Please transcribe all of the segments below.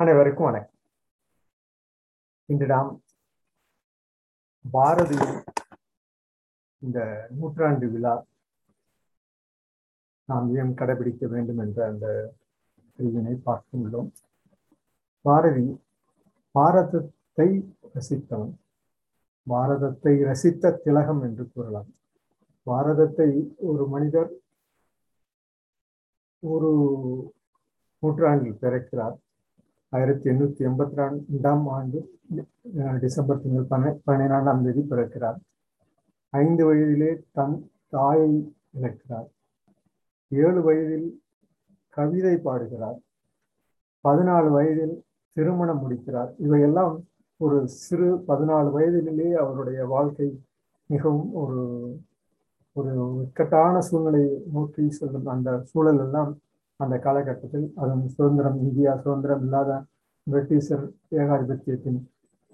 அனைவருக்கும் வணக்கம். இன்று நாம் பாரதியின் இந்த நூற்றாண்டு விழா நாம் ஏன் கடைபிடிக்க வேண்டும் என்ற அந்த பிரிவினை பார்த்துள்ளோம் பாரதி பாரதத்தை ரசித்தவன் பாரதத்தை ரசித்த திலகம் என்று கூறலாம். பாரதத்தை ஒரு மனிதர் ஒரு நூற்றாண்டில் பிறக்கிறார். ஆயிரத்தி எண்ணூத்தி எண்பத்தி ரெண்டாம் ஆண்டு டிசம்பர் திங்கள் பன்ன பன்னிரெண்டாம் தேதி பிறக்கிறார். ஐந்து வயதிலே தன் தாயை இழக்கிறார். ஏழு வயதில் கவிதை பாடுகிறார். பதினாலு வயதில் திருமணம் முடிக்கிறார். இவையெல்லாம் ஒரு சிறு பதினாலு வயதிலேயே அவருடைய வாழ்க்கை மிகவும் ஒரு ஒரு இக்கட்டான சூழ்நிலையை நோக்கி செல்லும் அந்த சூழல் எல்லாம் அந்த காலகட்டத்தில் அதன் சுதந்திரம் இந்தியா சுதந்திரம் இல்லாத பிரிட்டிஷர் ஏகாதிபத்தியத்தின்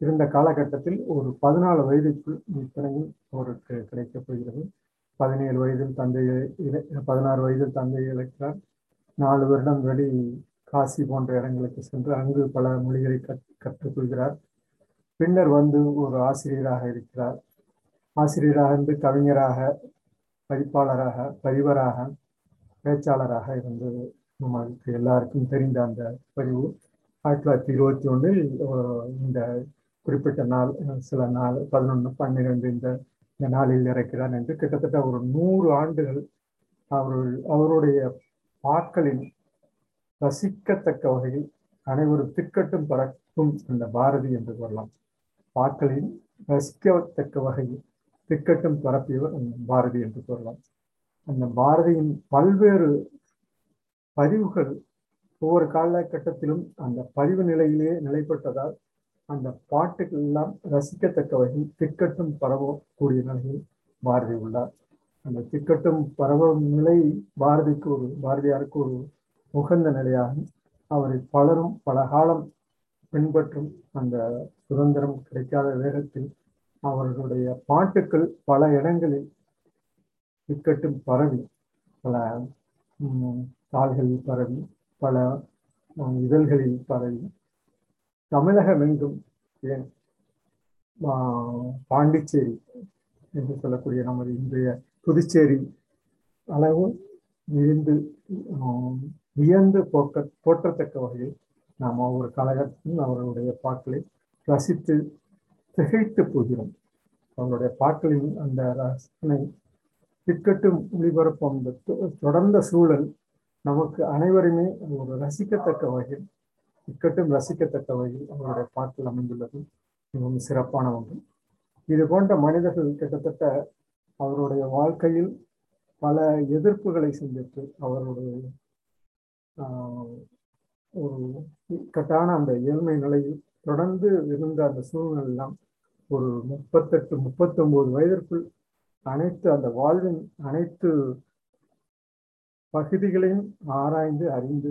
இருந்த காலகட்டத்தில் ஒரு பதினாலு வயதுக்குள் இத்தனையும் அவருக்கு கிடைக்கப் போகிறது. பதினேழு வயதில் தந்தையை பதினாறு வயதில் தந்தையை இழக்கிறார். நாலு வருடம் வெளி காசி போன்ற இடங்களுக்கு சென்று அங்கு பல மொழிகளை கற் கற்றுக்கொள்கிறார் பின்னர் வந்து ஒரு ஆசிரியராக இருக்கிறார். ஆசிரியராக இருந்து கவிஞராக பதிப்பாளராக பதிவராக பேச்சாளராக இருந்தது நம்மளுக்கு எல்லாருக்கும் தெரிந்த அந்த பதிவு. ஆயிரத்தி தொள்ளாயிரத்தி இருபத்தி ஒன்றில் இந்த குறிப்பிட்ட நாள் சில நாள் பதினொன்று பன்னிரெண்டு இந்த இந்த நாளில் இறக்கிறார் என்று கிட்டத்தட்ட ஒரு நூறு ஆண்டுகள் அவர்கள் அவருடைய பாக்களின் ரசிக்கத்தக்க வகையில் அனைவரும் திக்கட்டும் பறக்கும் அந்த பாரதி என்று கூறலாம். பாக்களின் ரசிக்கத்தக்க வகையில் திக்கட்டும் பரப்பியவர் பாரதி என்று கூறலாம். அந்த பாரதியின் பல்வேறு பதிவுகள் ஒவ்வொரு காலகட்டத்திலும் அந்த பதிவு நிலையிலேயே நிலைப்பட்டதால் அந்த பாட்டுகள் எல்லாம் ரசிக்கத்தக்க வகையில் திக்கட்டும் பரவக்கூடிய நிலையில் பாரதி உள்ளார். அந்த திக்கட்டும் பரவும் நிலை பாரதிக்கு ஒரு பாரதியாருக்கு ஒரு உகந்த நிலையாகும். அவரை பலரும் பல காலம் பின்பற்றும் அந்த சுதந்திரம் கிடைக்காத வேகத்தில் அவர்களுடைய பாட்டுக்கள் பல இடங்களில் திக்கட்டும் பரவி பல கால்களில் பரவி பல இதழ்களில் பரவி. தமிழகம் எங்கும் ஏன் பாண்டிச்சேரி என்று சொல்லக்கூடிய நமது இன்றைய புதுச்சேரி அளவு மிகுந்து வியந்து போக்க போற்றத்தக்க வகையில் நாம் ஒவ்வொரு கழகத்தின் அவர்களுடைய பாக்களை ரசித்து திகைத்து போகிறோம். அவருடைய பாக்களின் அந்த ரசனை திக்கட்டும் ஒளிபரப்பும் அந்த தொடர்ந்த சூழல் நமக்கு அனைவருமே ஒரு ரசிக்கத்தக்க வகையில் இக்கட்டும் ரசிக்கத்தக்க வகையில் அவருடைய பாட்டில் அமைந்துள்ளது. மிகவும் சிறப்பான ஒன்று இது போன்ற மனிதர்கள் கிட்டத்தட்ட அவருடைய வாழ்க்கையில் பல எதிர்ப்புகளை சந்தித்து அவருடைய ஒரு இக்கட்டான அந்த ஏழ்மை நிலையில் தொடர்ந்து இருந்த அந்த சூழ்நிலையெல்லாம் ஒரு முப்பத்தெட்டு முப்பத்தொன்பது வயதிற்குள் அனைத்து அந்த வாழ்வின் அனைத்து பகுதிகளையும் ஆராய்ந்து அறிந்து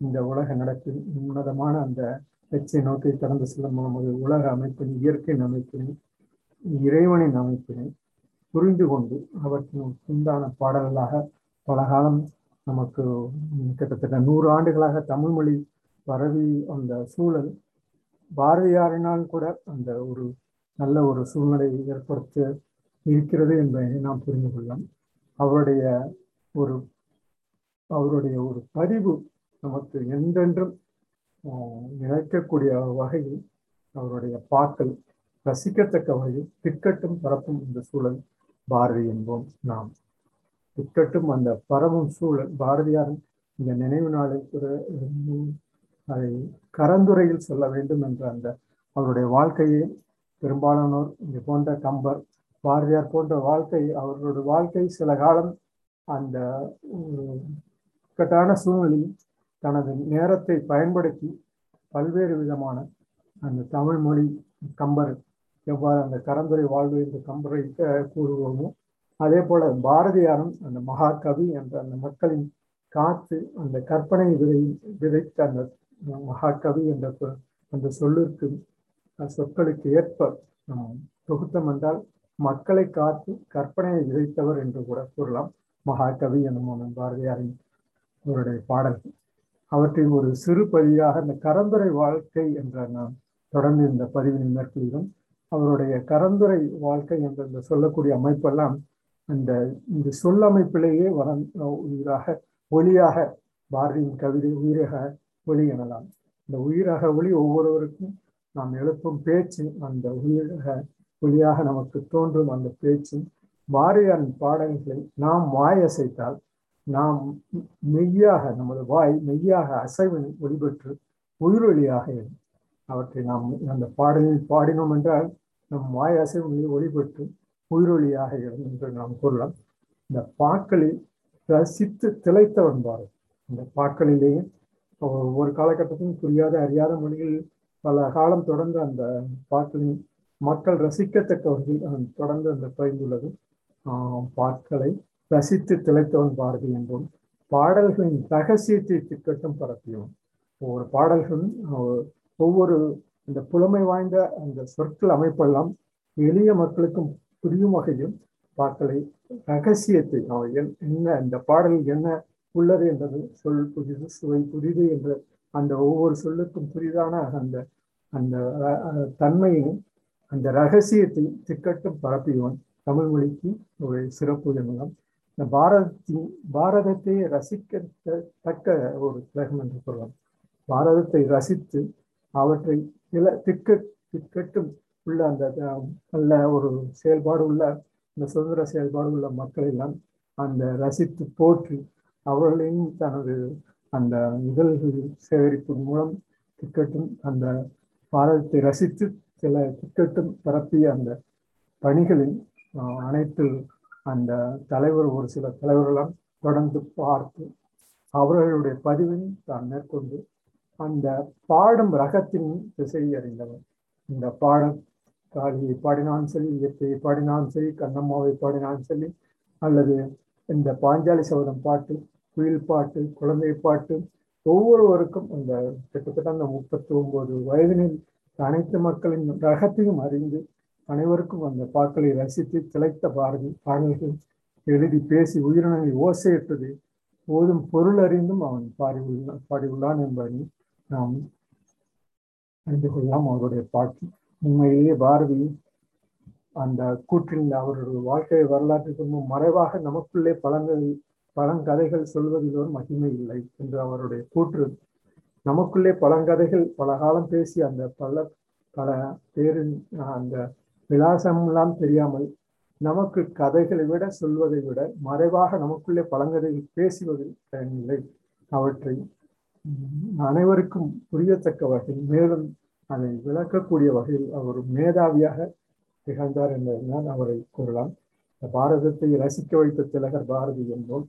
இந்த உலக நடப்பில் உன்னதமான அந்த லட்சிய நோக்கை திறந்து செல்லும் நமது உலக அமைப்பின் இயற்கையின் அமைப்பினை இறைவனின் அமைப்பினை புரிந்து கொண்டு அவற்றின் உண்டான பாடல்களாக பல காலம் நமக்கு கிட்டத்தட்ட நூறு ஆண்டுகளாக தமிழ் மொழி பரவி அந்த சூழல் பாரதியாரினால் கூட அந்த ஒரு நல்ல ஒரு சூழ்நிலையை ஏற்படுத்த இருக்கிறது என்பதை நாம் புரிந்து கொள்ளலாம். அவருடைய ஒரு அவருடைய ஒரு பதிவு நமக்கு என்றென்றும் நினைக்கக்கூடிய வகையில் அவருடைய பாக்கள் ரசிக்கத்தக்க வகையில் திக்கட்டும் பரப்பும் இந்த சூழல் பாரதி என்போம் நாம். திக்கட்டும் அந்த பரவும் சூழல் பாரதியாரின் இந்த நினைவு நாளை கூட அதை கரந்துரையில் சொல்ல வேண்டும் என்ற அந்த அவருடைய வாழ்க்கையை பெரும்பாலானோர் இது போன்ற கம்பர் பாரதியார் போன்ற வாழ்க்கை அவர்களோட வாழ்க்கை சில காலம் அந்த இக்கட்டான சூழ்நிலையில் தனது நேரத்தை பயன்படுத்தி பல்வேறு விதமான அந்த தமிழ் மொழி கம்பர் எவ்வாறு அந்த கரந்துரை வாழ்வு என்று கம்பரை கூறுவோமோ அதே போல பாரதியாரும் அந்த மகாகவி என்ற அந்த மக்களின் காத்து அந்த கற்பனை விதை விதைத்த அந்த மகாகவி என்ற அந்த சொல்லிற்கு சொற்களுக்கு ஏற்ப தொகுத்தம் என்றால் மக்களை காத்து கற்பனையை விதைத்தவர் என்று கூட கூறலாம். மகாகவி என்னும் பாரதியாரின் அவருடைய பாடல்கள் அவற்றில் ஒரு சிறு பதிவாக இந்த கரந்துரை வாழ்க்கை என்ற நாம் தொடர்ந்து இந்த பதிவினை மேற்கொள்கிறோம் அவருடைய கரந்துரை வாழ்க்கை என்ற இந்த சொல்லக்கூடிய அமைப்பெல்லாம் அந்த இந்த சொல்லமைப்பிலேயே வர உயிராக ஒளியாக பாரதியின் கவிதை உயிரக ஒளி எனலாம். இந்த உயிரக ஒளி ஒவ்வொருவருக்கும் நாம் எழுப்பும் பேச்சு அந்த உயிரக ஒளியாக நமக்கு தோன்றும் அந்த பேச்சு பாரதியாரின் பாடல்களை நாம் வாயசைத்தால் நாம் மெய்யாக நமது வாய் மெய்யாக அசைவின் ஒளிபெற்று உயிரொலியாக அவற்றை நாம் அந்த பாடலில் பாடினோம் என்றால் நம் வாய் அசைவினை ஒளிபெற்று உயிரொலியாக இடும் என்று நாம் கூறலாம். இந்த பாக்களில் ரசித்து திளைத்தவன் பாரு. இந்த பாக்களிலேயே ஒவ்வொரு காலகட்டத்திலும் புரியாத அறியாத மொழியில் பல காலம் தொடர்ந்து அந்த பாக்களின் மக்கள் ரசிக்கத்தக்க வகையில் தொடர்ந்து அந்த பயந்துள்ளது பாக்களை ரசித்து திளைத்தவன் பாரதி என்றும் பாடல்களின் ரகசியத்தை திக்கட்டும் பரப்பியும் ஒவ்வொரு பாடல்களும் ஒவ்வொரு இந்த புலமை வாய்ந்த அந்த சொற்கள் அமைப்பெல்லாம் எளிய மக்களுக்கும் புரியும் வகையில் பாக்களை ரகசியத்தை என்ன இந்த பாடல் என்ன உள்ளது என்றது சொல் புதிது சுவை புதிது என்ற அந்த ஒவ்வொரு சொல்லுக்கும் புதிதான அந்த அந்த தன்மையும் அந்த ரகசியத்தை திக்கட்டும் பரப்பியவன். தமிழ் மொழிக்கு ஒரு சிறப்பு எனலாம் இந்த பாரதத்தின் பாரதத்தை ரசிக்கத்தக்க ஒரு திலகம் என்று சொல்லலாம். பாரதத்தை ரசித்து அவற்றை சில திக்க திக்கட்டும் உள்ள அந்த நல்ல ஒரு செயல்பாடு உள்ள இந்த சுதந்திர செயல்பாடு உள்ள மக்கள் எல்லாம் அந்த ரசித்து போற்றி அவர்களையும் தனது அந்த இதழ்கள் சேகரிப்பு மூலம் திக்கட்டும் அந்த பாரதத்தை ரசித்து சில திக்கட்டும் பரப்பிய அந்த பணிகளில் அனைத்து அந்த தலைவர் ஒரு சில தலைவர்களெல்லாம் தொடர்ந்து பார்த்து அவர்களுடைய பதிவின் தான் மேற்கொண்டு அந்த பாடும் ரகத்தின் திசையை அறிந்தவர். இந்த பாடம் காளியை பாடினாலும் சரி இயற்கையை பாடினாலும் சரி கண்ணம்மாவை பாடினாலும் சரி அல்லது இந்த பாஞ்சாலி சபதம் பாட்டு குயில் பாட்டு குழந்தை பாட்டு ஒவ்வொருவருக்கும் அந்த கிட்டத்தட்ட அந்த முப்பத்தி ஒன்பது வயதினில் அனைத்து மக்களின் ரகத்தையும் அறிந்து அனைவருக்கும் அந்த பாக்களை ரசித்து திளைத்த பாரதி பாடல்கள் எழுதி பேசி உயிரினங்களை ஓசையிட்டது. போதும் பொருள் அறிந்தும் அவன் பாடி பாடியுள்ளான் என்பதை நாம் அறிந்து கொள்ளலாம் அவருடைய பாட்டு. உண்மையிலேயே பாரதி அந்த கூற்றில் அவருடைய வாழ்க்கை வரலாற்றுக்கு மறைவாக நமக்குள்ளே பழங்கள் பழங்கதைகள் சொல்வதில் ஒரு மகிமை இல்லை என்று அவருடைய கூற்று. நமக்குள்ளே பழங்கதைகள் பல காலம் பேசி அந்த பல பல பேரின் அந்த விலாசமெல்லாம் தெரியாமல் நமக்கு கதைகளை விட சொல்வதை விட மறைவாக நமக்குள்ளே பழங்கதைகள் பேசுவதில் பயனில்லை. அவற்றை அனைவருக்கும் புரியத்தக்க வகையில் மேலும் அதை விளக்கக்கூடிய வகையில் அவர் மேதாவியாக திகழ்ந்தார் என்பதுதான் அவரை கூறலாம். பாரதத்தை ரசிக்க வைத்த திலகர் பாரதி என்போம்.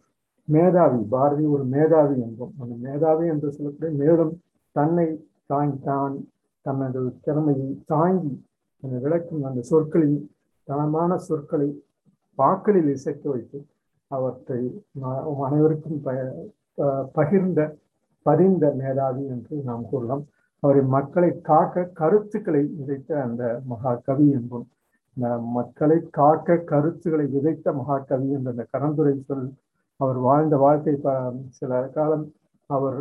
மேதாவி பாரதி ஒரு மேதாவி என்போம். அந்த மேதாவி என்று சொல்லக்கூடிய மேலும் தன்னை தாங்கி தான் தனது திறமையை தாங்கி அந்த விளக்கும் அந்த சொற்களில் தனமான சொற்களை பாக்களில் இசைக்க வைத்து அவற்றை அனைவருக்கும் ப பகிர்ந்த பதிந்த மேதாவி என்று நாம் கூறலாம். அவரை மக்களை காக்க கருத்துக்களை விதைத்த அந்த மகாகவி என்போம். மக்களை காக்க கருத்துக்களை விதைத்த மகாகவி என்ற அந்த கரந்துரை சொல் அவர் வாழ்ந்த வாழ்க்கை சில காலம் அவர்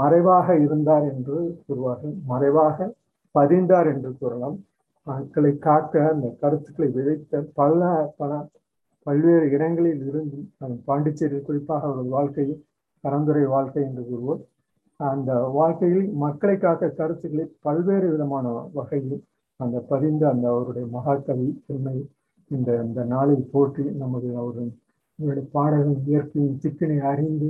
மறைவாக இருந்தார் என்று கூறுவார்கள். மறைவாக பதிந்தார் என்று கூறலாம். மக்களை காக்க அந்த கருத்துக்களை விதைத்த பல பல பல்வேறு இடங்களில் இருந்து பாண்டிச்சேரியில் குறிப்பாக அவரது வாழ்க்கையில் பரந்துரை வாழ்க்கை என்று கூறுவோம் அந்த வாழ்க்கையில் மக்களை காக்க கருத்துக்களை பல்வேறு விதமான வகையில் அந்த பதிந்த அந்த அவருடைய மகாகவி பெருமை இந்த இந்த நாளில் போற்றி நமது அவருடைய பாடல்கள் இயற்கையின் சிக்கனை அறிந்து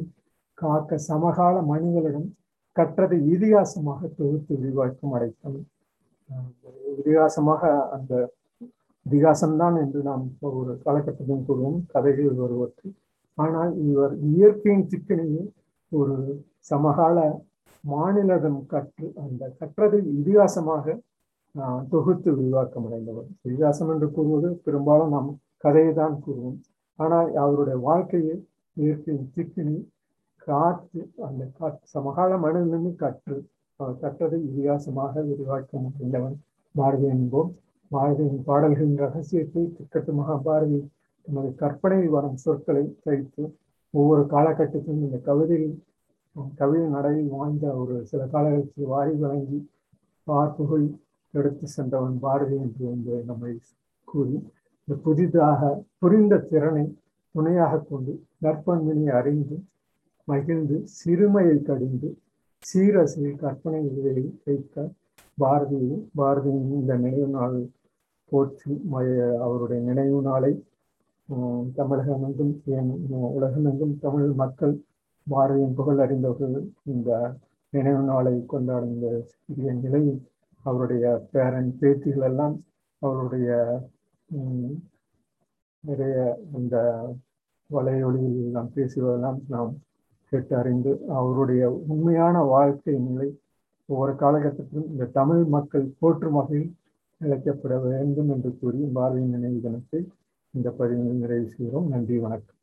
காக்க சமகால மனிதர்களிடம் கற்றதை இதிகாசமாக தொகுத்து விரிவாக்கம் அடைத்தோம் இதிகாசமாக அந்த இதிகாசம்தான் என்று நாம் ஒரு காலகட்டத்தில் கூறுவோம். கதைகள் வருவற்று. ஆனால் இவர் இயற்கையின் சிக்கனையே ஒரு சமகால மாநிலம் கற்று அந்த கற்றதை இதிகாசமாக தொகுத்து விரிவாக்கம் அடைந்தவர். இதிகாசம் என்று கூறுவது பெரும்பாலும் நாம் கதையை தான் கூறுவோம். ஆனால் அவருடைய வாழ்க்கையை இயற்கையின் சிக்கினி காற்று அந்த காற்று சமகால மனிதனிருந்து கற்று அவர் கற்றதை இதிகாசமாக விரிவாக்க முடிந்தவன் பாரதி என்போம். பாரதியின் பாடல்களின் ரகசியத்தை திக்கட்டு மகாபாரதி தமது கற்பனை வரும் சொற்களை தைத்து ஒவ்வொரு காலகட்டத்திலும் இந்த கவிதையில் கவிதை நடையில் வாழ்ந்த ஒரு சில காலகட்டத்தில் வாரி வழங்கி பார்ப்புகள் எடுத்து சென்றவன் பாரதி என்று வந்து நம்மை கூறி இந்த புதிதாக புரிந்த திறனை துணையாக கொண்டு நற்பண்பினை அறிந்து மகிழ்ந்து சிறுமையை கடிந்து சீரசில் கற்பனை விதையை வைத்த பாரதியும் பாரதியின் இந்த நினைவு நாள் போற்றி அவருடைய நினைவு நாளை தமிழகமெங்கும் உலகமெங்கும் தமிழ் மக்கள் பாரதியின் புகழ் அறிந்தவர்கள் இந்த நினைவு நாளை கொண்டாடும் இந்த சிறிய நிலையில் அவருடைய பேரன் பேத்திகள் எல்லாம் அவருடைய நிறைய அந்த வலையொலியில் நாம் பேசுவதெல்லாம் நாம் கேட்டு அறிந்து அவருடைய உண்மையான வாழ்க்கை நிலை ஒவ்வொரு காலகட்டத்திலும் இந்த தமிழ் மக்கள் போற்றும் வகையில் இழைக்கப்பட வேண்டும் என்று கூறி பாரதியின் நினைவு தினத்தை இந்த பதிவில் நிறைவு செய்கிறோம். நன்றி வணக்கம்.